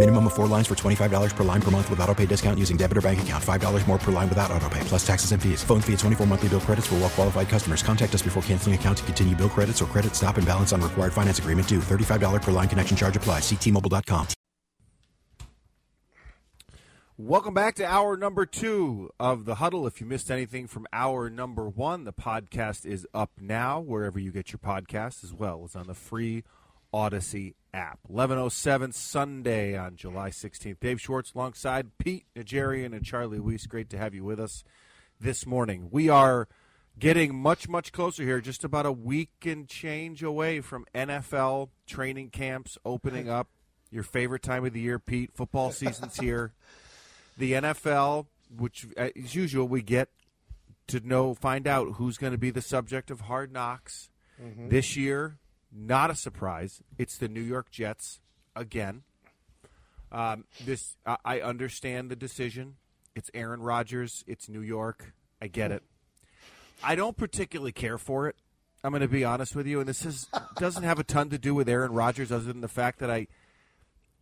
Minimum of four lines for $25 per line per month with auto pay discount using debit or bank account. $5 more per line without auto pay, plus taxes and fees. Phone fee at 24 monthly bill credits for well qualified customers. Contact us before canceling account to continue bill credits or credit stop and balance on required finance agreement due. $35 per line connection charge applies. Ctmobile.com. Welcome back to hour number two of the huddle. If you missed anything from hour number one, the podcast is up now wherever you get your podcasts, as well as on the free Odyssey app. 1107 Sunday on July 16th. Dave Schwartz alongside Pete Najarian and Charlie Weiss. Great to have you with us this morning. We are getting much, much closer here, just about a week and change away from NFL training camps opening up. Your favorite time of the year, Pete. Football season's here. The NFL, which uh, as usual, we get to know, find out who's going to be the subject of hard knocks mm-hmm. this year. Not a surprise. It's the New York Jets again. Um, this I, I understand the decision. It's Aaron Rodgers. It's New York. I get it. I don't particularly care for it. I'm going to be honest with you, and this is doesn't have a ton to do with Aaron Rodgers, other than the fact that I,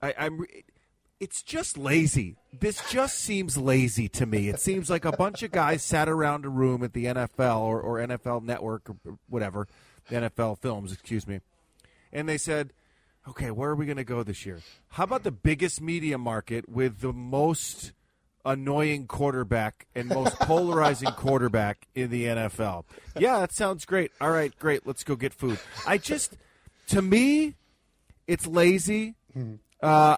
I I'm. It's just lazy. This just seems lazy to me. It seems like a bunch of guys sat around a room at the NFL or, or NFL Network or whatever, the NFL Films, excuse me, and they said, "Okay, where are we going to go this year? How about the biggest media market with the most annoying quarterback and most polarizing quarterback in the NFL?" Yeah, that sounds great. All right, great. Let's go get food. I just, to me, it's lazy. Uh,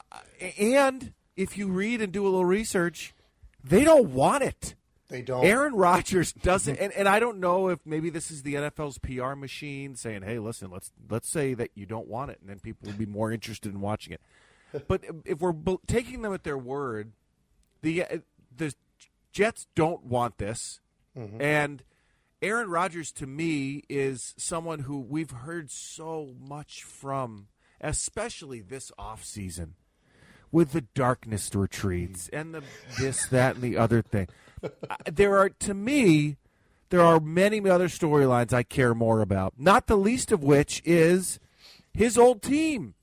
and if you read and do a little research, they don't want it. They don't. Aaron Rodgers doesn't, and, and I don't know if maybe this is the NFL's PR machine saying, "Hey, listen, let's let's say that you don't want it, and then people will be more interested in watching it." But if we're taking them at their word, the uh, the Jets don't want this, and Aaron Rodgers to me is someone who we've heard so much from, especially this offseason with the darkness retreats and the this, that, and the other thing. There are, to me, there are many other storylines I care more about. Not the least of which is his old team.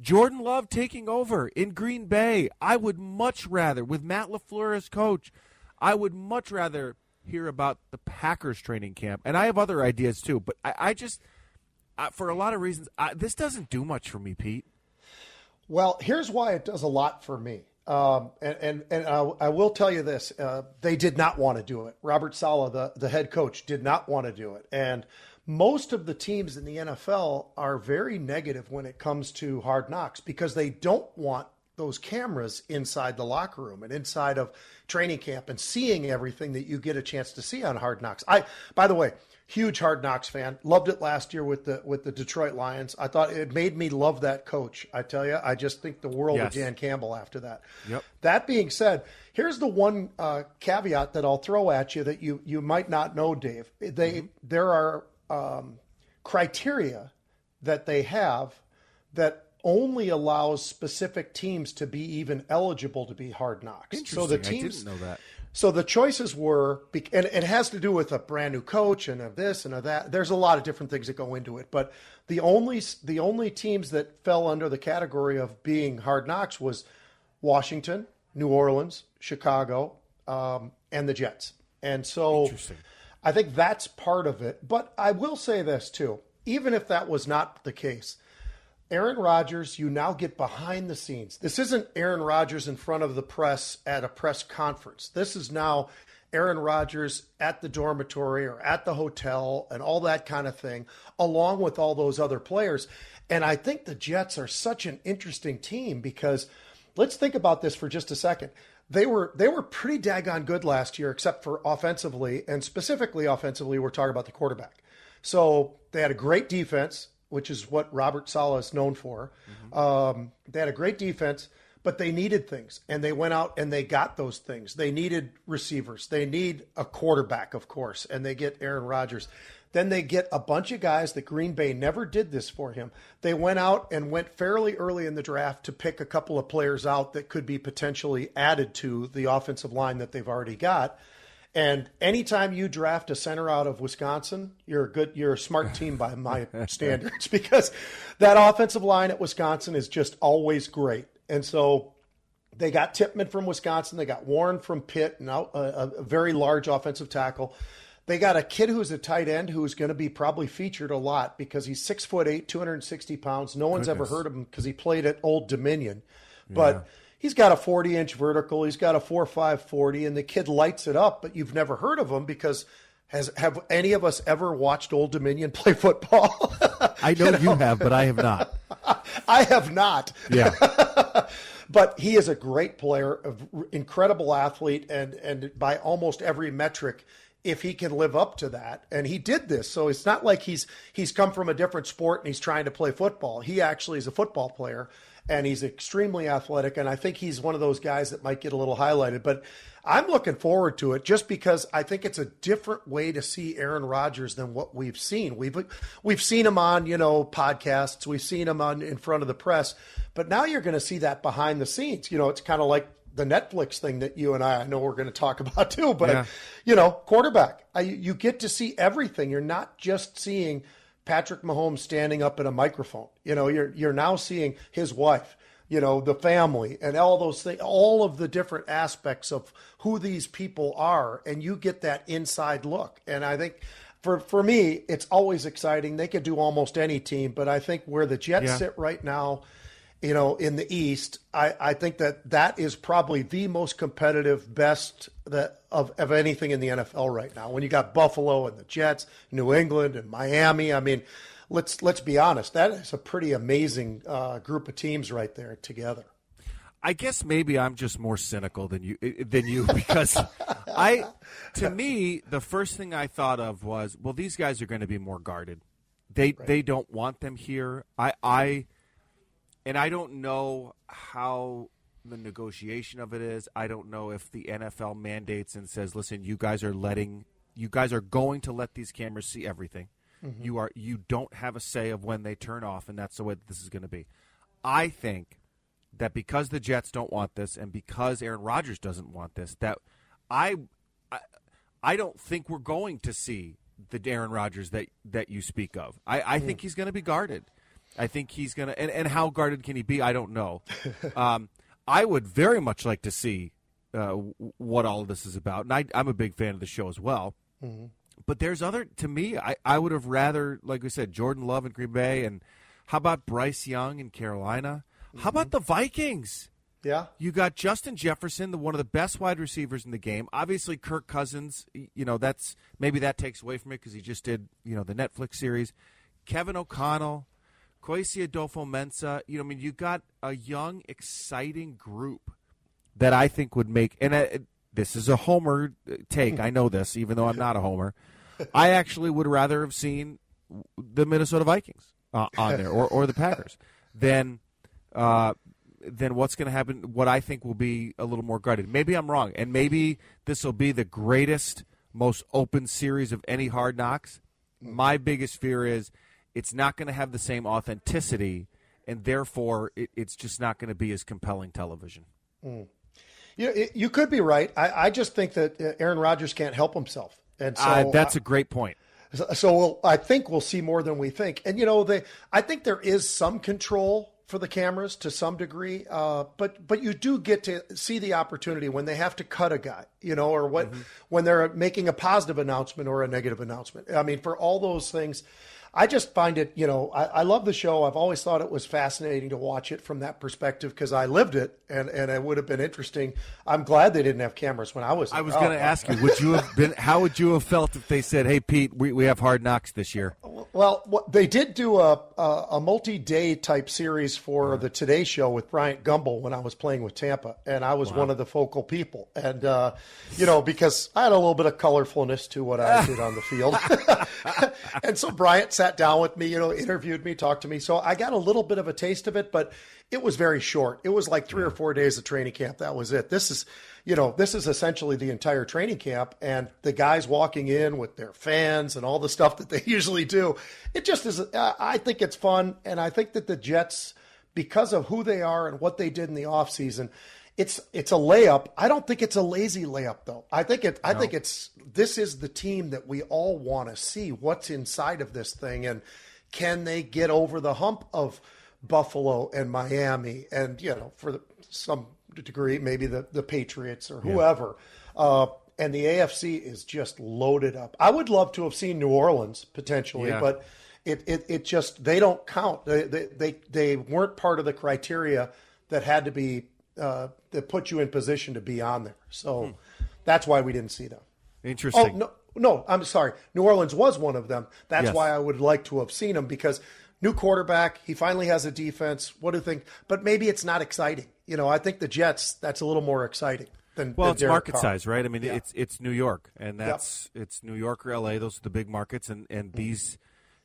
Jordan Love taking over in Green Bay. I would much rather, with Matt LaFleur as coach, I would much rather hear about the Packers training camp. And I have other ideas too, but I, I just, I, for a lot of reasons, I, this doesn't do much for me, Pete. Well, here's why it does a lot for me. Um, and and, and I, I will tell you this: uh, they did not want to do it. Robert Saleh, the the head coach, did not want to do it, and most of the teams in the NFL are very negative when it comes to hard knocks because they don't want those cameras inside the locker room and inside of training camp and seeing everything that you get a chance to see on hard knocks. I, by the way, huge hard knocks fan. Loved it last year with the with the Detroit Lions. I thought it made me love that coach. I tell you, I just think the world Yes. of Dan Campbell after that. Yep. That being said, here's the one uh, caveat that I'll throw at you that you you might not know, Dave. They there are um, criteria that they have that only allows specific teams to be even eligible to be hard knocks. So the teams didn't know that. So the choices were, and it has to do with a brand new coach and of this and of that. There's a lot of different things that go into it, but the only the only teams that fell under the category of being hard knocks was Washington, New Orleans, Chicago, um, and the Jets. And so, I think that's part of it. But I will say this too: even if that was not the case, Aaron Rodgers, you now get behind the scenes. This isn't Aaron Rodgers in front of the press at a press conference. This is now Aaron Rodgers at the dormitory or at the hotel and all that kind of thing, along with all those other players. And I think the Jets are such an interesting team because let's think about this for just a second. They were they were pretty daggone good last year, except for offensively, and specifically offensively, we're talking about the quarterback. So they had a great defense, which is what Robert Saleh is known for. Mm-hmm. Um, they had a great defense, but they needed things, and they went out and they got those things. They needed receivers. They need a quarterback, of course, and they get Aaron Rodgers. Then they get a bunch of guys that Green Bay never did this for him. They went out and went fairly early in the draft to pick a couple of players out that could be potentially added to the offensive line that they've already got. And anytime you draft a center out of Wisconsin, you're a good, you're a smart team by my standards because that offensive line at Wisconsin is just always great. And so they got Tippmann from Wisconsin, they got Warren from Pitt, now a, a very large offensive tackle. They got a kid who's a tight end who's going to be probably featured a lot because he's six foot eight, 260 pounds. No one's Goodness. ever heard of him because he played at Old Dominion. But yeah. He's got a 40 inch vertical. He's got a 4 5 40, and the kid lights it up, but you've never heard of him because has have any of us ever watched Old Dominion play football? I know, you, know, you have, but I have not. I have not. Yeah. but he is a great player, incredible athlete, and and by almost every metric, if he can live up to that. And he did this. So it's not like he's he's come from a different sport and he's trying to play football. He actually is a football player and he's extremely athletic and I think he's one of those guys that might get a little highlighted. But I'm looking forward to it just because I think it's a different way to see Aaron Rodgers than what we've seen. We've we've seen him on, you know, podcasts, we've seen him on in front of the press, but now you're going to see that behind the scenes. You know, it's kind of like the Netflix thing that you and I, I know we're going to talk about too. But yeah. you know, quarterback, I, you get to see everything. You're not just seeing Patrick Mahomes standing up in a microphone. You know, you're you're now seeing his wife. You know, the family and all those things, all of the different aspects of who these people are, and you get that inside look. And I think for for me, it's always exciting. They could do almost any team, but I think where the Jets yeah. sit right now you know, in the East, I, I think that that is probably the most competitive, best that of, of anything in the NFL right now. When you got Buffalo and the Jets, New England and Miami, I mean, let's let's be honest, that is a pretty amazing uh, group of teams right there together. I guess maybe I'm just more cynical than you than you because I to me the first thing I thought of was well these guys are going to be more guarded. They right. they don't want them here. I I and I don't know how the negotiation of it is. I don't know if the NFL mandates and says, "Listen, you guys are letting you guys are going to let these cameras see everything. Mm-hmm. You are you don't have a say of when they turn off, and that's the way this is going to be." I think that because the Jets don't want this, and because Aaron Rodgers doesn't want this, that I I, I don't think we're going to see the Aaron Rodgers that that you speak of. I, I mm. think he's going to be guarded. I think he's going to, and, and how guarded can he be? I don't know. um, I would very much like to see uh, what all of this is about. And I, am a big fan of the show as well. Mm-hmm. But there's other, to me, I, I would have rather, like we said, Jordan Love in Green Bay. And how about Bryce Young in Carolina? Mm-hmm. How about mm-hmm. the Vikings? Yeah. You got Justin Jefferson, the one of the best wide receivers in the game. Obviously, Kirk Cousins, you know, that's maybe that takes away from it because he just did, you know, the Netflix series. Kevin O'Connell, Kwesi Adofo-Mensah. You know, I mean, you got a young, exciting group that I think would make. And uh, this is a homer take. I know this, even though I'm not a homer. I actually would rather have seen the Minnesota Vikings uh, on there or, or the Packers than uh, than what's going to happen. What I think will be a little more guarded. Maybe I'm wrong, and maybe this will be the greatest, most open series of any Hard Knocks. My biggest fear is it's not going to have the same authenticity, and therefore it, it's just not going to be as compelling television. Mm. You, you could be right. I, I, just think that uh, Aaron Rodgers can't help himself, and so uh, that's a great point. So we'll, I think we'll see more than we think, and you know, they, I think there is some control for the cameras to some degree, uh, but but you do get to see the opportunity when they have to cut a guy, you know, or what mm-hmm. when they're making a positive announcement or a negative announcement. I mean, for all those things, I just find it, you know, I, I, love the show. I've always thought it was fascinating to watch it from that perspective because I lived it, and and it would have been interesting. I'm glad they didn't have cameras when I was. I was going to ask you, would you have been? How would you have felt if they said, "Hey, Pete, we, we have Hard Knocks this year"? Well, they did do a a, a multi-day type series for uh-huh. the Today Show with Bryant Gumbel when I was playing with Tampa, and I was wow. one of the focal people, and uh, you know because I had a little bit of colorfulness to what I did on the field, and so Bryant sat sat down with me, you know, interviewed me, talked to me. So I got a little bit of a taste of it, but it was very short. It was like three or four days of training camp. That was it. This is, you know, this is essentially the entire training camp, and the guys walking in with their fans and all the stuff that they usually do. It just is. Uh, I think it's fun, and I think that the Jets, because of who they are and what they did in the offseason, it's it's a layup. I don't think it's a lazy layup though. I think it I no. think it's this is the team that we all want to see what's inside of this thing and can they get over the hump of Buffalo and Miami and you know for the, some degree maybe the the Patriots or whoever. Yeah. Uh, and the AFC is just loaded up. I would love to have seen New Orleans potentially, yeah. but it, it, it just they don't count. They, they they they weren't part of the criteria that had to be uh, that put you in position to be on there. So hmm. that's why we didn't see them. Interesting. Oh no, no, I'm sorry. New Orleans was one of them. That's yes. why I would like to have seen them because new quarterback. He finally has a defense. What do you think? But maybe it's not exciting. You know, I think the Jets. That's a little more exciting. Than, well, than it's Derek market Carr. size, right? I mean, yeah. it's it's New York, and that's yep. it's New York or L.A. Those are the big markets, and and mm-hmm. these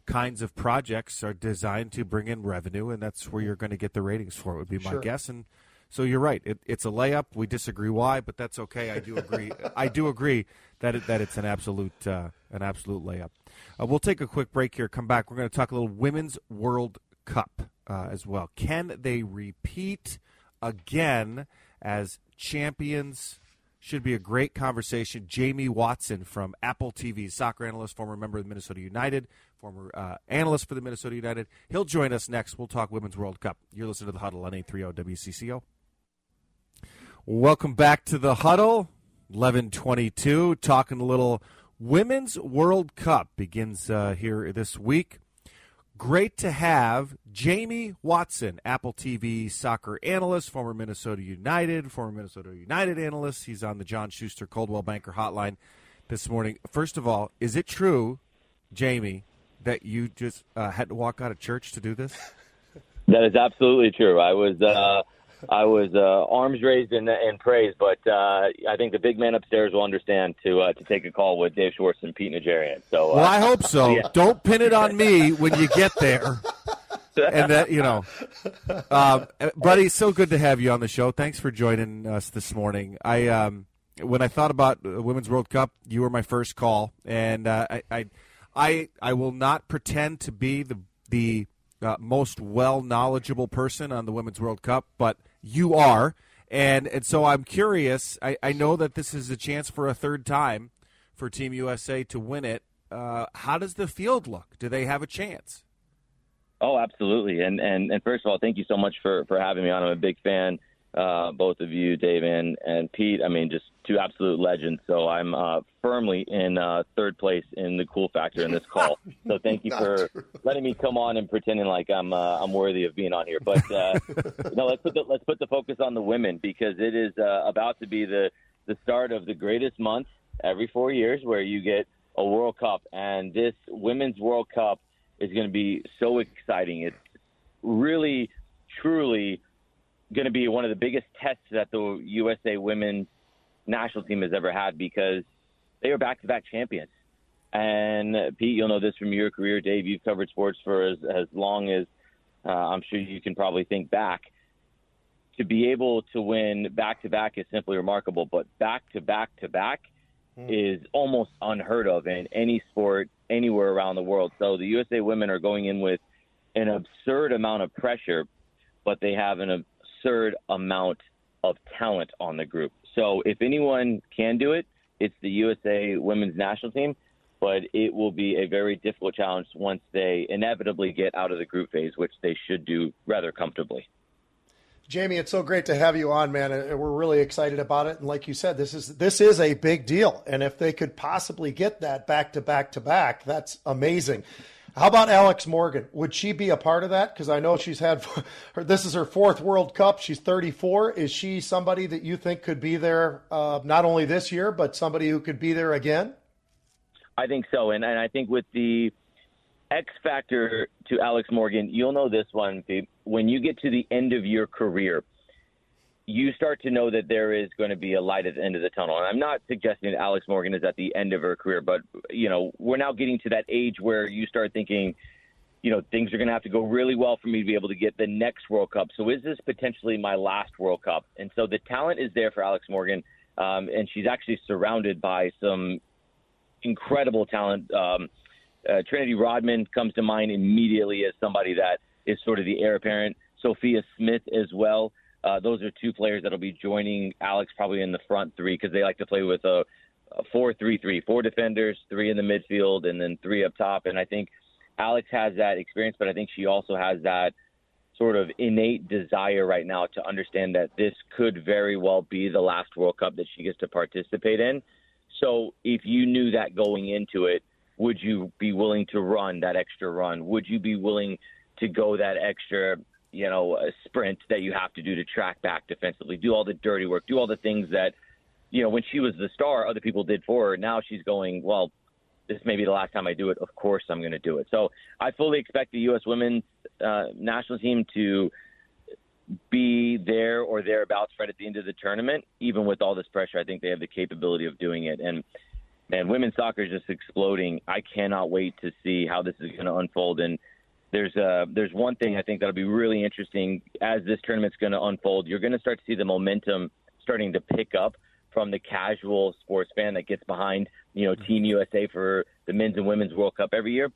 kinds of projects are designed to bring in revenue, and that's where you're going to get the ratings for. It would be my sure. guess, and so you're right. It, it's a layup. We disagree why, but that's okay. I do agree. I do agree that it, that it's an absolute uh, an absolute layup. Uh, we'll take a quick break here. Come back. We're going to talk a little Women's World Cup uh, as well. Can they repeat again as champions? Should be a great conversation. Jamie Watson from Apple TV, soccer analyst, former member of the Minnesota United, former uh, analyst for the Minnesota United. He'll join us next. We'll talk Women's World Cup. You're listening to the Huddle on 830 WCCO. Welcome back to the huddle. 1122, talking a little Women's World Cup begins uh, here this week. Great to have Jamie Watson, Apple TV soccer analyst, former Minnesota United, former Minnesota United analyst. He's on the John Schuster Coldwell Banker Hotline this morning. First of all, is it true, Jamie, that you just uh, had to walk out of church to do this? That is absolutely true. I was. Uh I was uh, arms raised in, in praise, but uh, I think the big man upstairs will understand to uh, to take a call with Dave Schwartz and Pete Najarian. So, uh, well, I hope so. Yeah. Don't pin it on me when you get there. and that you know, um, buddy, so good to have you on the show. Thanks for joining us this morning. I um, when I thought about Women's World Cup, you were my first call, and uh, I, I, I I will not pretend to be the the uh, most well knowledgeable person on the Women's World Cup, but you are. And, and so I'm curious. I, I know that this is a chance for a third time for Team USA to win it. Uh, how does the field look? Do they have a chance? Oh, absolutely. And, and and first of all, thank you so much for, for having me on. I'm a big fan uh, both of you, Dave and, and Pete. I mean, just two absolute legends. So I'm uh, firmly in uh, third place in the cool factor in this call. So thank you for true. letting me come on and pretending like I'm uh, I'm worthy of being on here. But uh, no, let's put the, let's put the focus on the women because it is uh, about to be the the start of the greatest month every four years where you get a World Cup, and this Women's World Cup is going to be so exciting. It's really, truly going to be one of the biggest tests that the USA women's national team has ever had because they are back-to-back champions. And Pete, you'll know this from your career. Dave, you've covered sports for as, as long as uh, I'm sure you can probably think back. To be able to win back-to-back is simply remarkable, but back-to-back-to-back mm. is almost unheard of in any sport anywhere around the world. So the USA women are going in with an absurd amount of pressure, but they have an absurd amount of talent on the group. So if anyone can do it, it's the USA women's national team, but it will be a very difficult challenge once they inevitably get out of the group phase, which they should do rather comfortably. Jamie, it's so great to have you on, man. We're really excited about it. And like you said, this is this is a big deal. And if they could possibly get that back to back to back, that's amazing. How about Alex Morgan? Would she be a part of that? Because I know she's had her, this is her fourth World Cup. She's 34. Is she somebody that you think could be there uh, not only this year, but somebody who could be there again? I think so, and and I think with the X factor to Alex Morgan, you'll know this one, When you get to the end of your career, you start to know that there is going to be a light at the end of the tunnel. And I'm not suggesting that Alex Morgan is at the end of her career, but you know, we're now getting to that age where you start thinking, you know, things are going to have to go really well for me to be able to get the next World Cup. So is this potentially my last World Cup? And so the talent is there for Alex Morgan, um, and she's actually surrounded by some incredible talent. Um, uh, Trinity Rodman comes to mind immediately as somebody that is sort of the heir apparent. Sophia Smith as well. Uh, those are two players that'll be joining Alex probably in the front three because they like to play with a, a four-three-three, four defenders, three in the midfield, and then three up top. And I think Alex has that experience, but I think she also has that sort of innate desire right now to understand that this could very well be the last World Cup that she gets to participate in. So if you knew that going into it, would you be willing to run that extra run? Would you be willing to go that extra you know, a sprint that you have to do to track back defensively, do all the dirty work, do all the things that, you know, when she was the star, other people did for her. Now she's going, well, this may be the last time I do it. Of course I'm going to do it. So I fully expect the U.S. women's uh, national team to be there or thereabouts right at the end of the tournament. Even with all this pressure, I think they have the capability of doing it. And man, women's soccer is just exploding. I cannot wait to see how this is going to unfold. And there's uh, there's one thing I think that'll be really interesting as this tournament's going to unfold. You're going to start to see the momentum starting to pick up from the casual sports fan that gets behind, you know, Team USA for the men's and women's World Cup every year.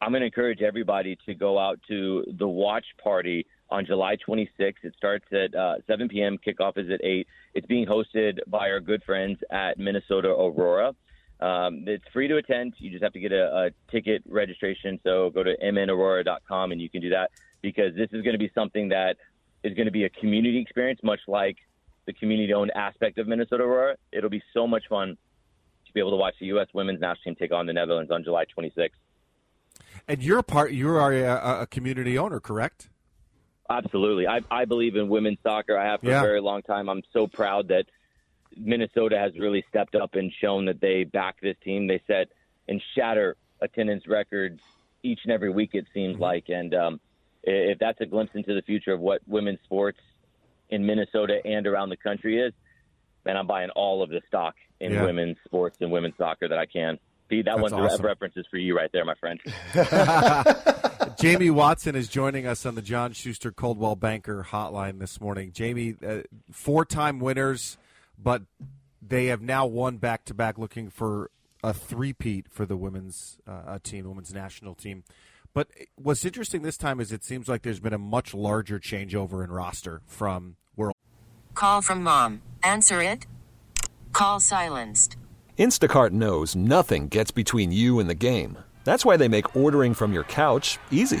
I'm going to encourage everybody to go out to the watch party on July 26th. It starts at uh, 7 p.m. Kickoff is at 8. It's being hosted by our good friends at Minnesota Aurora. Um, it's free to attend. You just have to get a, a ticket registration. So go to mnaurora.com and you can do that because this is going to be something that is going to be a community experience, much like the community-owned aspect of Minnesota Aurora. It'll be so much fun to be able to watch the U.S. women's national team take on the Netherlands on July 26th. And you're part. You are a, a community owner, correct? Absolutely. I, I believe in women's soccer. I have for yeah. a very long time. I'm so proud that – Minnesota has really stepped up and shown that they back this team. They set and shatter attendance records each and every week, it seems mm-hmm. like. And um, if that's a glimpse into the future of what women's sports in Minnesota and around the country is, then I'm buying all of the stock in yeah. women's sports and women's soccer that I can. Pete, that That's one's awesome. references for you right there, my friend. Jamie Watson is joining us on the John Schuster Coldwell Banker Hotline this morning. Jamie, uh, four-time winners but they have now won back to back, looking for a three-peat for the women's uh, team, women's national team. But what's interesting this time is it seems like there's been a much larger changeover in roster from World. Call from mom. Answer it. Call silenced. Instacart knows nothing gets between you and the game. That's why they make ordering from your couch easy.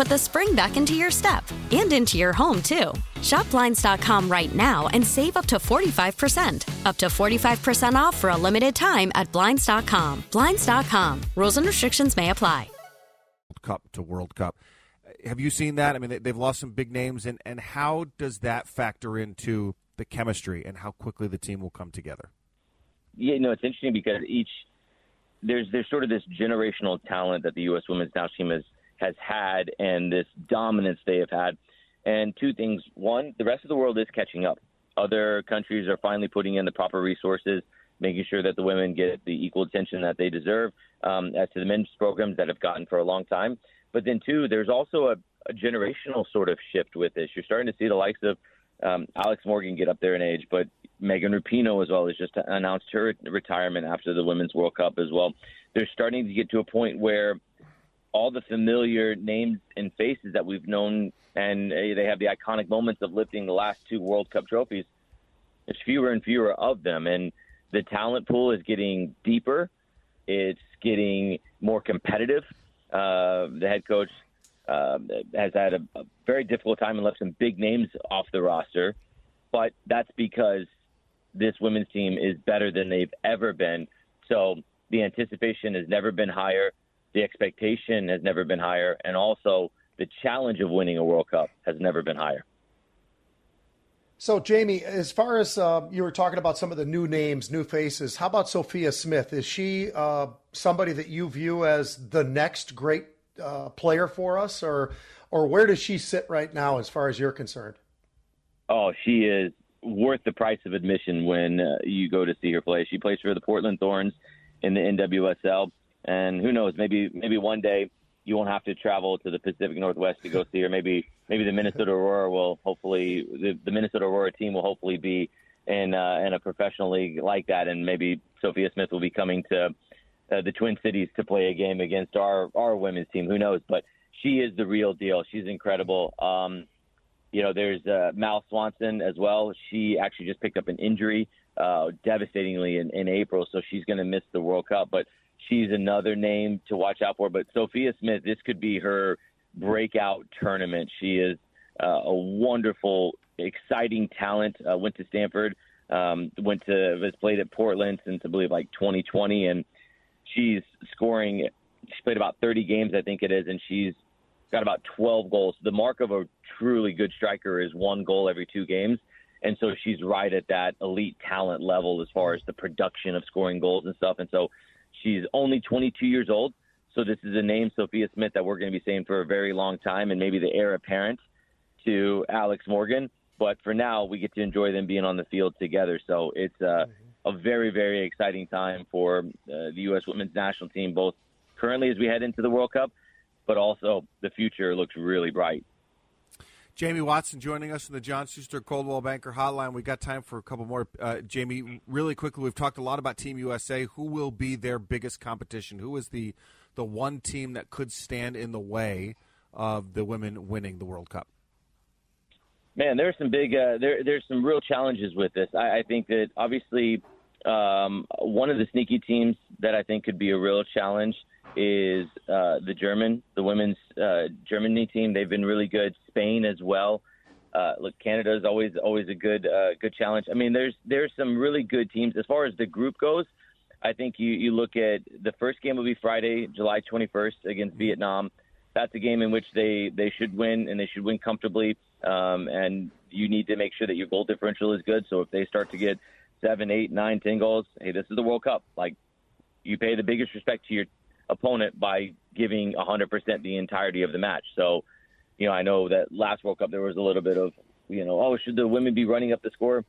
put the spring back into your step and into your home, too. Shop Blinds.com right now and save up to 45%. Up to 45% off for a limited time at Blinds.com. Blinds.com. Rules and restrictions may apply. Cup to World Cup. Have you seen that? I mean, they- they've lost some big names, and, and how does that factor into the chemistry and how quickly the team will come together? Yeah, no, it's interesting because each there's there's sort of this generational talent that the U.S. Women's National Team has has had, and this dominance they have had. And two things: one, the rest of the world is catching up. Other countries are finally putting in the proper resources, making sure that the women get the equal attention that they deserve. Um, as to the men's programs that have gotten for a long time, but then two, there's also a, a generational sort of shift with this. You're starting to see the likes of um, Alex Morgan get up there in age, but Megan Rapinoe as well has just announced her retirement after the Women's World Cup as well. They're starting to get to a point where all the familiar names and faces that we've known, and uh, they have the iconic moments of lifting the last two World Cup trophies. There's fewer and fewer of them, and the talent pool is getting deeper. It's getting more competitive. Uh, the head coach uh, has had a, a very difficult time and left some big names off the roster, but that's because this women's team is better than they've ever been. So the anticipation has never been higher, the expectation has never been higher, and also the challenge of winning a World Cup has never been higher. So, Jamie, as far as uh, you were talking about some of the new names, new faces, how about Sophia Smith? Is she uh, somebody that you view as the next great uh, player for us, or or where does she sit right now as far as you're concerned? Oh, she is worth the price of admission when uh, you go to see her play. She plays for the Portland Thorns in the NWSL, and who knows, maybe maybe one day you won't have to travel to the Pacific Northwest to go see her. Maybe maybe the Minnesota Aurora will hopefully the, the Minnesota Aurora team will hopefully be in uh, in a professional league like that, and maybe Sophia Smith will be coming to uh, the Twin Cities to play a game against our our women's team. Who knows? But she is the real deal. She's incredible. Um, you know, there's uh, Mal Swanson as well. She actually just picked up an injury, uh, devastatingly in, in April, so she's going to miss the World Cup. But she's another name to watch out for. But Sophia Smith, this could be her breakout tournament. She is uh, a wonderful, exciting talent. Uh, went to Stanford, um, went to has played at Portland since I believe like 2020, and she's scoring. She played about 30 games, I think it is, and she's got about 12 goals. The mark of a truly good striker is one goal every two games. And so she's right at that elite talent level as far as the production of scoring goals and stuff. And so she's only 22 years old. So this is a name, Sophia Smith, that we're going to be saying for a very long time and maybe the heir apparent to Alex Morgan. But for now, we get to enjoy them being on the field together. So it's uh, a very, very exciting time for uh, the U.S. women's national team, both currently as we head into the World Cup, but also the future looks really bright. Jamie Watson joining us in the John Schuster Coldwell Banker Hotline. We got time for a couple more. Uh, Jamie, really quickly, we've talked a lot about Team USA. Who will be their biggest competition? Who is the the one team that could stand in the way of the women winning the World Cup? Man, there's some big, uh, there, there's some real challenges with this. I, I think that obviously um, one of the sneaky teams that I think could be a real challenge is uh, the German, the women's uh, Germany team. They've been really good. Spain as well. Uh, look, Canada is always always a good uh, good challenge. I mean, there's there's some really good teams as far as the group goes. I think you you look at the first game will be Friday, July 21st against Vietnam. That's a game in which they they should win and they should win comfortably. Um, and you need to make sure that your goal differential is good. So if they start to get seven, eight, nine, ten goals, hey, this is the World Cup. Like you pay the biggest respect to your opponent by giving 100% the entirety of the match. So, you know, I know that last World Cup there was a little bit of, you know, oh, should the women be running up the score?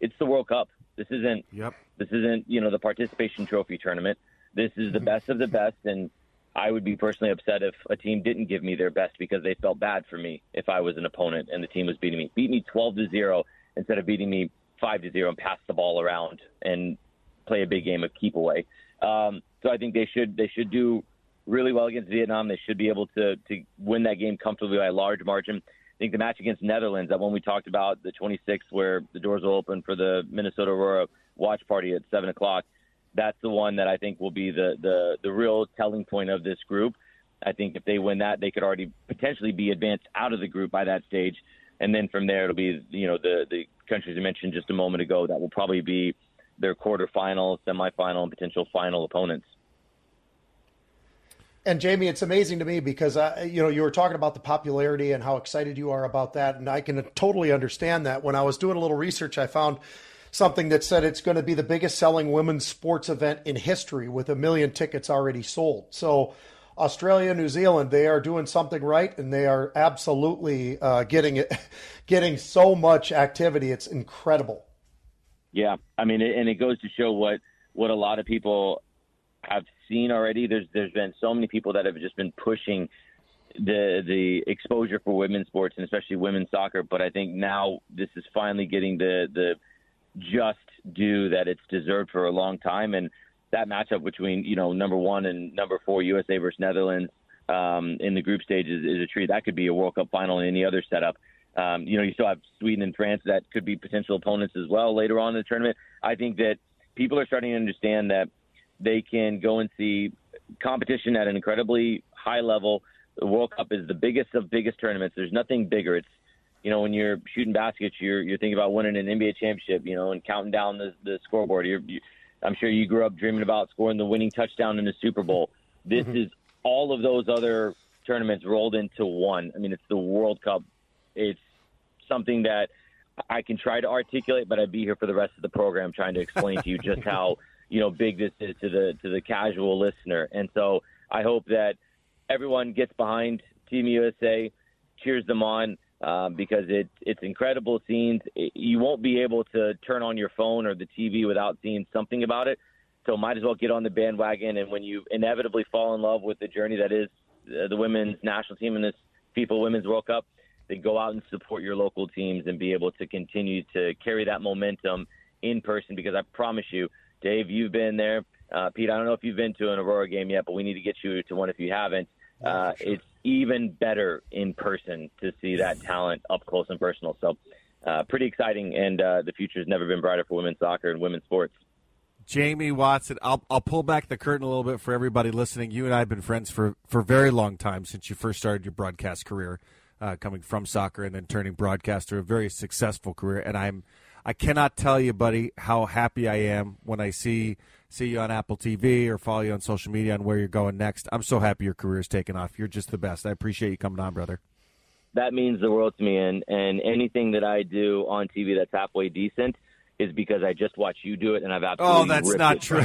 It's the World Cup. This isn't. Yep. This isn't, you know, the participation trophy tournament. This is the best of the best, and I would be personally upset if a team didn't give me their best because they felt bad for me if I was an opponent and the team was beating me. Beat me 12 to zero instead of beating me five to zero and pass the ball around and play a big game of keep away. Um, so I think they should they should do really well against Vietnam. They should be able to to win that game comfortably by a large margin. I think the match against Netherlands, that one we talked about, the 26th, where the doors will open for the Minnesota Aurora watch party at seven o'clock. That's the one that I think will be the the the real telling point of this group. I think if they win that, they could already potentially be advanced out of the group by that stage, and then from there it'll be you know the the countries I mentioned just a moment ago that will probably be their quarterfinal, semifinal, and potential final opponents. And Jamie, it's amazing to me because you know you were talking about the popularity and how excited you are about that, and I can totally understand that. When I was doing a little research, I found something that said it's going to be the biggest selling women's sports event in history, with a million tickets already sold. So, Australia, New Zealand, they are doing something right, and they are absolutely uh, getting it, getting so much activity. It's incredible. Yeah, I mean, and it goes to show what what a lot of people have seen already. There's there's been so many people that have just been pushing the the exposure for women's sports and especially women's soccer. But I think now this is finally getting the the just due that it's deserved for a long time. And that matchup between you know number one and number four USA versus Netherlands um, in the group stage is, is a treat. That could be a World Cup final in any other setup. Um, you know, you still have Sweden and France that could be potential opponents as well later on in the tournament. I think that people are starting to understand that they can go and see competition at an incredibly high level. The World Cup is the biggest of biggest tournaments. There's nothing bigger. It's you know when you're shooting baskets, you're you're thinking about winning an NBA championship, you know, and counting down the the scoreboard. You're, you, I'm sure you grew up dreaming about scoring the winning touchdown in the Super Bowl. This mm-hmm. is all of those other tournaments rolled into one. I mean, it's the World Cup. It's something that I can try to articulate, but I'd be here for the rest of the program trying to explain to you just how you know big this is to the to the casual listener. And so I hope that everyone gets behind Team USA, cheers them on. Um, because it's it's incredible scenes. It, you won't be able to turn on your phone or the TV without seeing something about it. So might as well get on the bandwagon. And when you inevitably fall in love with the journey that is uh, the women's national team in this FIFA Women's World Cup, then go out and support your local teams and be able to continue to carry that momentum in person. Because I promise you, Dave, you've been there. Uh, Pete, I don't know if you've been to an Aurora game yet, but we need to get you to one if you haven't. Uh, sure. It's even better in person to see that talent up close and personal. So, uh, pretty exciting, and uh, the future has never been brighter for women's soccer and women's sports. Jamie Watson, I'll, I'll pull back the curtain a little bit for everybody listening. You and I have been friends for, for a very long time since you first started your broadcast career, uh, coming from soccer and then turning broadcaster, a very successful career. And I'm I cannot tell you, buddy, how happy I am when I see see you on Apple TV or follow you on social media on where you're going next. I'm so happy your career is taking off. You're just the best. I appreciate you coming on, brother. That means the world to me, and and anything that I do on TV that's halfway decent is because I just watched you do it, and I've absolutely oh, that's not true.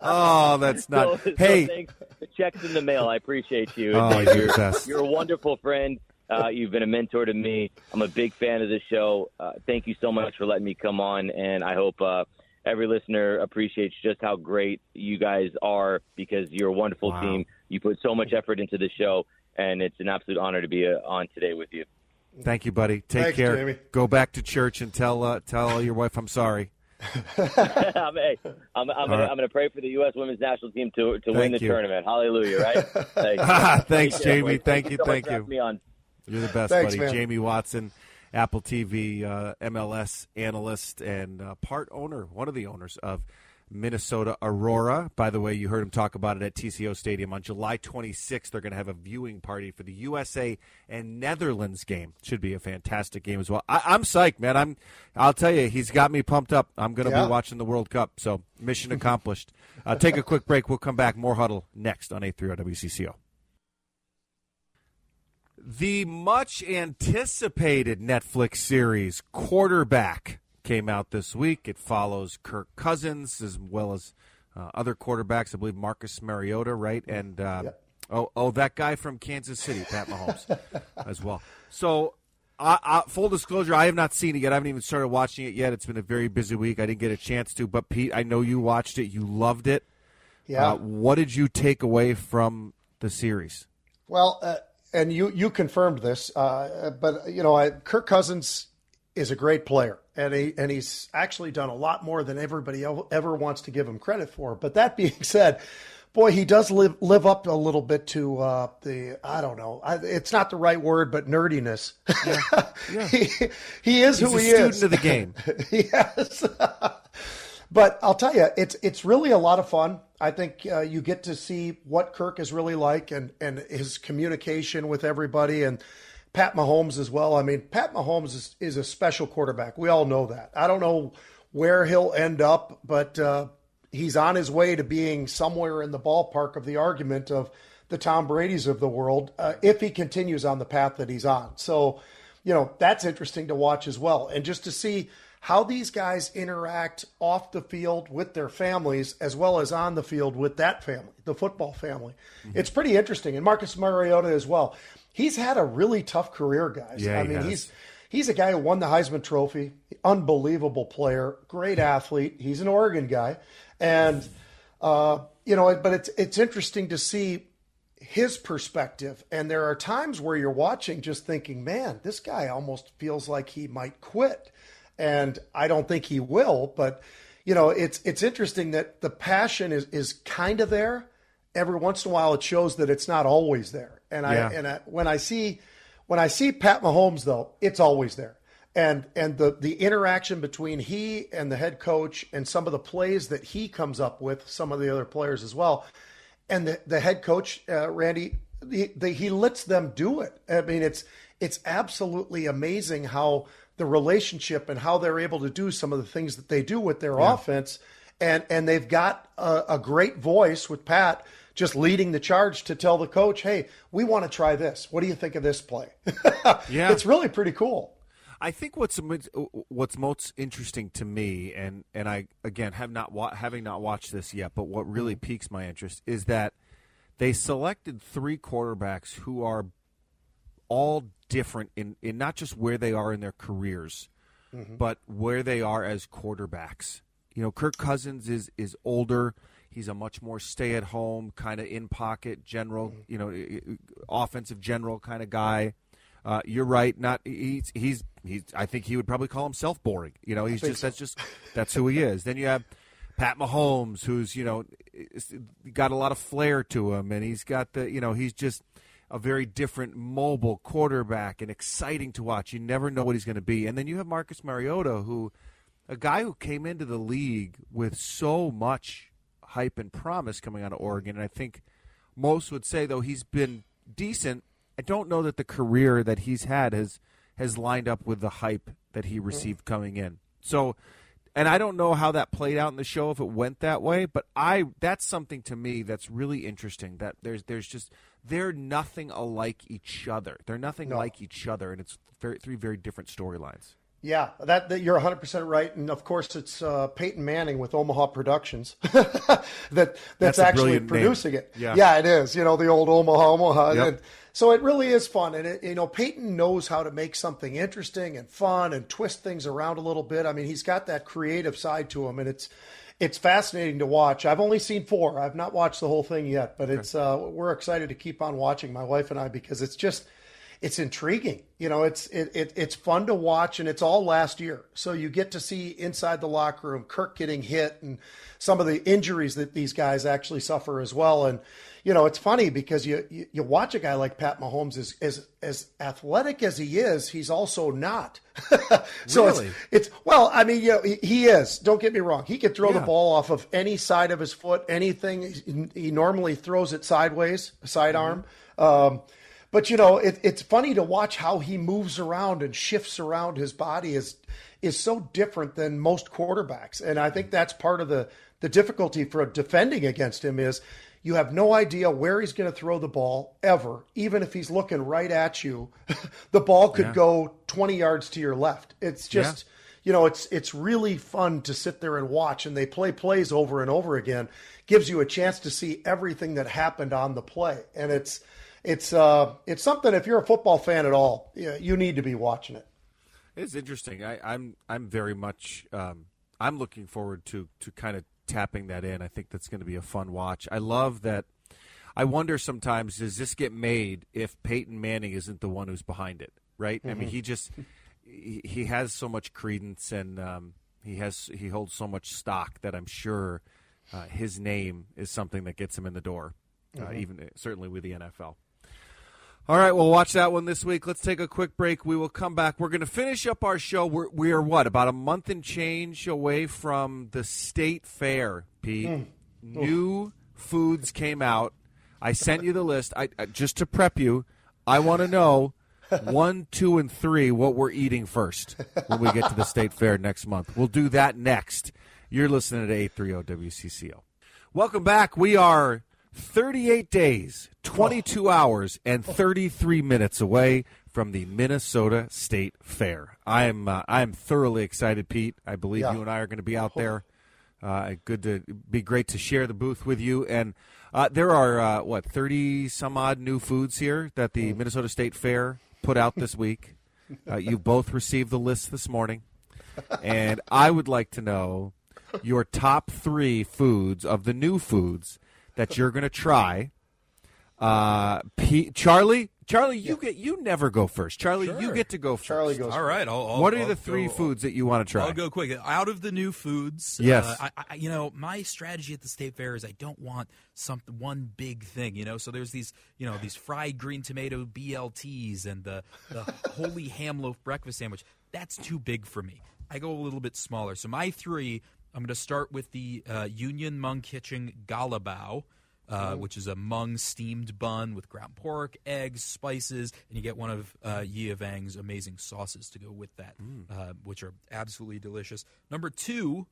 oh, that's not. So, hey, so thanks. the check's in the mail. I appreciate you. Oh, you're, you're, you're a wonderful friend. Uh, you've been a mentor to me. I'm a big fan of this show. Uh, thank you so much for letting me come on, and I hope uh, every listener appreciates just how great you guys are because you're a wonderful wow. team. You put so much effort into the show, and it's an absolute honor to be uh, on today with you. Thank you, buddy. Take Thanks, care. Jamie. Go back to church and tell uh, tell your wife I'm sorry. I'm, hey, I'm, I'm going right. to pray for the U.S. women's national team to to win the you. tournament. Hallelujah! Right? Thanks, Thanks Jamie. Thank you. So thank you. Me on. You're the best, Thanks, buddy. man. Jamie Watson, Apple TV uh, MLS analyst and uh, part owner, one of the owners of Minnesota Aurora. By the way, you heard him talk about it at TCO Stadium on July 26th. They're going to have a viewing party for the USA and Netherlands game. Should be a fantastic game as well. I, am psyched, man. I'm. I'll tell you, he's got me pumped up. I'm going to Yeah. be watching the World Cup. So mission accomplished. uh, take a quick break. We'll come back. More huddle next on 830 WCCO. The much anticipated Netflix series Quarterback came out this week. It follows Kirk Cousins as well as uh, other quarterbacks. I believe Marcus Mariota, right? And uh, oh, oh, that guy from Kansas City, Pat Mahomes, as well. So, I, I, full disclosure, I have not seen it yet. I haven't even started watching it yet. It's been a very busy week. I didn't get a chance to. But Pete, I know you watched it. You loved it. Yeah. Uh, what did you take away from the series? Well, uh, and you you confirmed this, uh, but you know, I, Kirk Cousins is a great player, and he and he's actually done a lot more than everybody ever wants to give him credit for. But that being said, boy, he does live live up a little bit to uh, the I don't know, I, it's not the right word, but nerdiness. Yeah. yeah. he, he is He's who a he student is. of the game. yes. but I'll tell you, it's it's really a lot of fun. I think uh, you get to see what Kirk is really like and and his communication with everybody and Pat Mahomes as well. I mean, Pat Mahomes is, is a special quarterback. We all know that. I don't know where he'll end up, but uh, he's on his way to being somewhere in the ballpark of the argument of the Tom Brady's of the world uh, if he continues on the path that he's on. So, you know, that's interesting to watch as well. And just to see how these guys interact off the field with their families as well as on the field with that family, the football family. Mm-hmm. It's pretty interesting. And Marcus Mariota as well. He's had a really tough career, guys. Yeah, I mean, has. he's he's a guy who won the Heisman Trophy, unbelievable player, great athlete. He's an Oregon guy, and uh, you know, but it's it's interesting to see his perspective. And there are times where you're watching, just thinking, man, this guy almost feels like he might quit, and I don't think he will. But you know, it's it's interesting that the passion is is kind of there. Every once in a while, it shows that it's not always there. And I Yeah. and I, when I see when I see Pat Mahomes though, it's always there. And and the the interaction between he and the head coach and some of the plays that he comes up with, some of the other players as well, and the the head coach uh, Randy, the, the, he lets them do it. I mean, it's it's absolutely amazing how the relationship and how they're able to do some of the things that they do with their offense, and and they've got a, a great voice with Pat just leading the charge to tell the coach, hey, we want to try this. What do you think of this play? Yeah. it's really pretty cool. I think what's what's most interesting to me, and and I again have not wa- having not watched this yet, but what really mm-hmm. piques my interest is that they selected three quarterbacks who are all different in, in not just where they are in their careers, mm-hmm. but where they are as quarterbacks. You know, Kirk Cousins is is older. He's a much more stay at home kind of in pocket general, you know, offensive general kind of guy. Uh, you're right. Not he's he's he's. I think he would probably call himself boring. You know, he's just so. that's just that's who he is. Then you have Pat Mahomes, who's you know got a lot of flair to him, and he's got the you know he's just a very different mobile quarterback and exciting to watch. You never know what he's going to be. And then you have Marcus Mariota, who a guy who came into the league with so much hype and promise coming out of Oregon, and I think most would say though he's been decent. I don't know that the career that he's had has has lined up with the hype that he mm-hmm. received coming in. So, and I don't know how that played out in the show if it went that way, but I that's something to me that's really interesting. That there's there's just they're nothing alike each other. They're nothing No. like each other, and it's very, three very different storylines. Yeah, that, that you're 100% right, and of course it's uh, Peyton Manning with Omaha Productions that that's, That's actually brilliant name. producing it. Yeah. it is. You know the old Omaha, Omaha. Yep. And so it really is fun, and it, you know Peyton knows how to make something interesting and fun and twist things around a little bit. I mean, he's got that creative side to him, and it's it's fascinating to watch. I've only seen four. I've not watched the whole thing yet, but it's uh, we're excited to keep on watching, my wife and I, because it's just it's intriguing. You know, it's it, it it's fun to watch, and it's all last year. So you get to see inside the locker room, Kirk getting hit, and some of the injuries that these guys actually suffer as well. And you know, it's funny because you you, you watch a guy like Pat Mahomes as as as athletic as he is, he's also not. so Really? it's it's well, I mean, you know, he, he is. Don't get me wrong. He could throw the ball off of any side of his foot, anything. He, he normally throws it sideways, sidearm. Um, but you know, it, it's funny to watch how he moves around and shifts around. His body is is so different than most quarterbacks, and I think that's part of the the difficulty for defending against him is you have no idea where he's going to throw the ball ever, even if he's looking right at you. the ball could Yeah. go 20 yards to your left. It's just you know, it's it's really fun to sit there and watch, and they play plays over and over again. Gives you a chance to see everything that happened on the play, and it's it's uh it's something. If you're a football fan at all, you need to be watching it. It's interesting. I, I'm I'm very much um, I'm looking forward to to kind of tapping that in. I think that's going to be a fun watch. I love that. I wonder sometimes does this get made if Peyton Manning isn't the one who's behind it, right? I mean, he just he, he has so much credence and um, he has he holds so much stock that I'm sure uh, his name is something that gets him in the door, uh, Mhm. even certainly with the NFL. All right, we'll watch that one this week. Let's take a quick break. We will come back. We're going to finish up our show. We're, we are what about a month and change away from the state fair, Pete. Mm. New foods came out. I sent you the list. I, I just to prep you. I want to know one, two, and three what we're eating first when we get to the state fair next month. We'll do that next. You're listening to 830 WCCO. Welcome back. We are 38 days, 22 hours, and 33 minutes away from the Minnesota State Fair. I am uh, I am thoroughly excited, Pete. I believe Yeah. you and I are going to be out there. Uh, good to be great to share the booth with you. And uh, there are uh, what 30 some odd new foods here that the Minnesota State Fair put out this week. Uh, you both received the list this morning, and I would like to know your top three foods of the new foods that you're going to try. Uh, P- Charlie, Charlie, you get you never go first. Charlie, you get to go first. Charlie goes. All right, I'll, I'll, what are I'll the three go- foods that you want to try? I'll go quick. Out of the new foods, Yes. uh, I, I, you know, my strategy at the state fair is I don't want something one big thing. You know, so there's these, you know, these fried green tomato BLTs and the the holy ham loaf breakfast sandwich. That's too big for me. I go a little bit smaller. So my three, I'm going to start with the uh, Union Hmong Kitchen Galabao. Uh, which is a Hmong steamed bun with ground pork, eggs, spices, and you get one of uh, Yia Vang's amazing sauces to go with that, uh, which are absolutely delicious. Number two,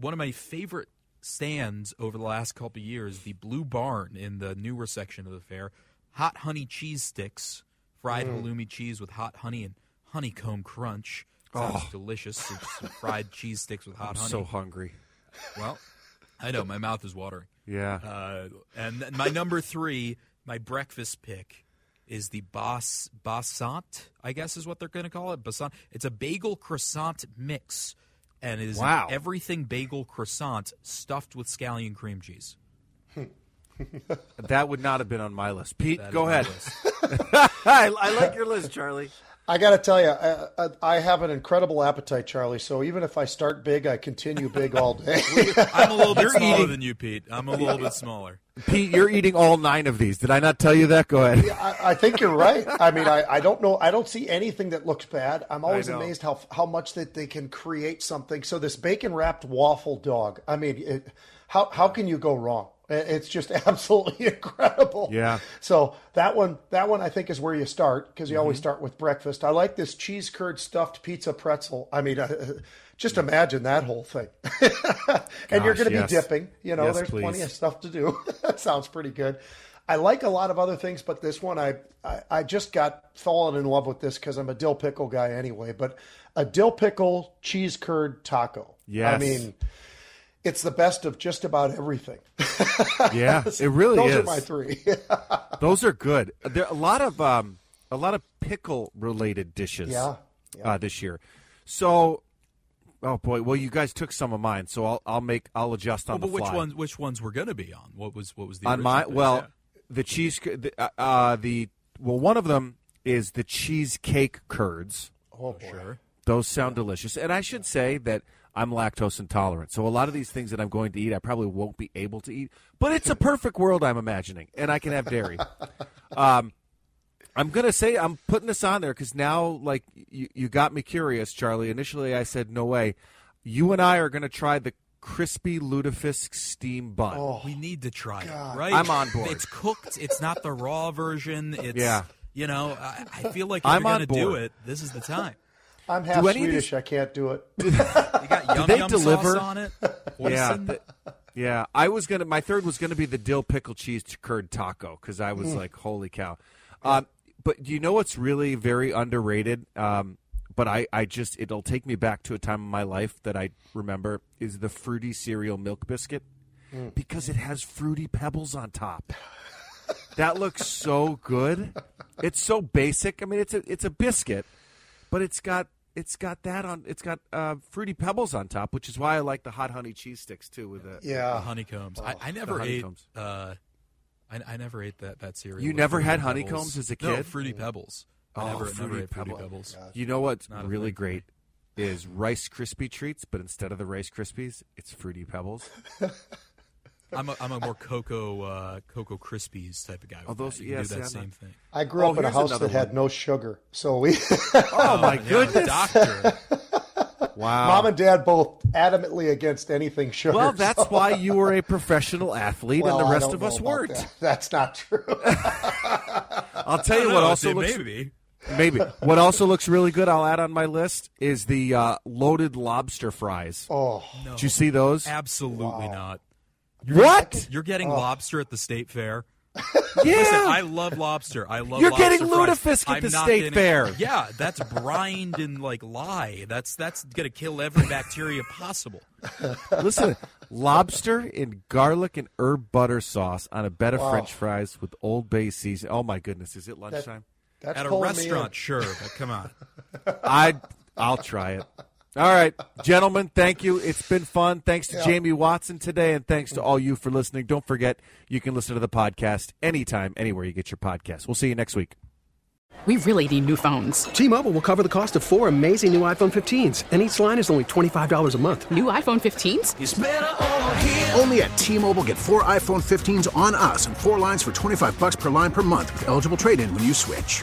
one of my favorite stands over the last couple of years, the Blue Barn in the newer section of the fair, hot honey cheese sticks, fried Mm. halloumi cheese with hot honey and honeycomb crunch. Sounds Oh. delicious. It's some fried cheese sticks with hot I'm honey. so hungry. Well, I know my mouth is watering. Yeah. Uh, and then my number three, my breakfast pick, is the Bas Basant. I guess is what they're going to call it. Basant. It's a bagel croissant mix, and it is Wow. everything bagel croissant stuffed with scallion cream cheese. That would not have been on my list. Pete, That go ahead. I, I like your list, Charlie. I got to tell you, I, I, I have an incredible appetite, Charlie. So even if I start big, I continue big all day. I'm a little bit You're smaller eating- than you, Pete. I'm a little bit smaller. Pete, you're eating all nine of these. Did I not tell you that? Go ahead. I, I think you're right. I mean, I, I don't know. I don't see anything that looks bad. I'm always amazed how how much that they can create something. So this bacon wrapped waffle dog. I mean, it, how how can you go wrong? It- It's just absolutely incredible. Yeah. So that one, that one, I think is where you start because you always Mm-hmm. start with breakfast. I like this cheese curd stuffed pizza pretzel. I mean, uh, just imagine that whole thing. and you're going to yes. be dipping. You know, Yes, there's please. plenty of stuff to do. that sounds pretty good. I like a lot of other things, but this one, I I, I just got fallen in love with this because I'm a dill pickle guy anyway. But a dill pickle cheese curd taco. Yes. I mean, it's the best of just about everything. Yeah, it really Those is. Those are my three. Those are good. There are a lot of um, a lot of pickle related dishes. Yeah, Uh, this year. So, oh boy, well you guys took some of mine, so I'll I'll make I'll adjust on Well, the but which fly. ones? Which ones were going to be on? What was what was the on my original well, pick? the cheese the, uh, uh, the well one of them is the cheesecake curds. oh boy. sure. Those sound delicious. And I should say that I'm lactose intolerant. So a lot of these things that I'm going to eat, I probably won't be able to eat. But it's a perfect world I'm imagining, and I can have dairy. um, I'm going to say I'm putting this on there because now, like, you, you got me curious, Charlie. Initially, I said, no way. You and I are going to try the crispy lutefisk steam bun. Oh, We need to try God. it, right? I'm on board. It's cooked. It's not the raw version. It's Yeah. You know, I, I feel like if I'm you're on going to do board. it, this is the time. I'm half any Swedish. these- I can't do it. You got yum they yum deliver? sauce on it. Yeah, Hoisin? th- yeah. I was gonna. My third was gonna be the dill pickle cheese curd taco because I Mm. was like, holy cow. Um, but do you know what's really very underrated? Um, but I, I just it'll take me back to a time in my life that I remember is the fruity cereal milk biscuit Mm. because it has fruity pebbles on top. that looks so good. It's so basic. I mean, it's a it's a biscuit, but it's got it's got that on. It's got uh, fruity pebbles on top, which is why I like the hot honey cheese sticks too. With the The Yeah. honeycombs. I, I the never ate. Uh, I, I never ate that that cereal. You never Fruity had Pebbles. honeycombs as a kid. No, kid? fruity pebbles. I Oh, never, Fruity never ate fruity Pebble. pebbles. You know what's Not really great is Rice Krispie treats, but instead of the Rice Krispies, it's Fruity Pebbles. I'm a, I'm a more cocoa uh, cocoa Krispies type of guy. Oh, those- that. You can yeah, do that I'm same not- thing. I grew Oh, up in a house another that had no sugar, so we. Oh my yeah, goodness! doctor. Wow. Mom and Dad both adamantly against anything sugar. well, that's so- why you were a professional athlete Well, and the rest don't of us weren't. that. That's not true. I'll tell you what know, also looks maybe. maybe what also looks really good. I'll add on my list is the uh, loaded lobster fries. oh, Did you see those? Absolutely not. What? You're getting oh. lobster at the state fair. Yeah. Listen, I love lobster. I love. Lobster. You're lobster getting fries. lutefisk at the state getting- fair. Yeah, that's brined and like lye. That's that's gonna kill every bacteria possible. Listen, lobster in garlic and herb butter sauce on a bed of Wow. French fries with Old Bay season. Oh my goodness, is it lunchtime? that's At a pulling me in. restaurant, sure, but come on. I I'll try it. All right, gentlemen, thank you. It's been fun. Thanks to Yeah. Jamie Watson today, and thanks to all you for listening. Don't forget, you can listen to the podcast anytime, anywhere you get your podcast. We'll see you next week. We really need new phones. T-Mobile will cover the cost of four amazing new iPhone 15s, and each line is only $25 a month. New iPhone 15s? Only at T-Mobile, get four iPhone 15s on us and four lines for 25 bucks per line per month with eligible trade-in when you switch.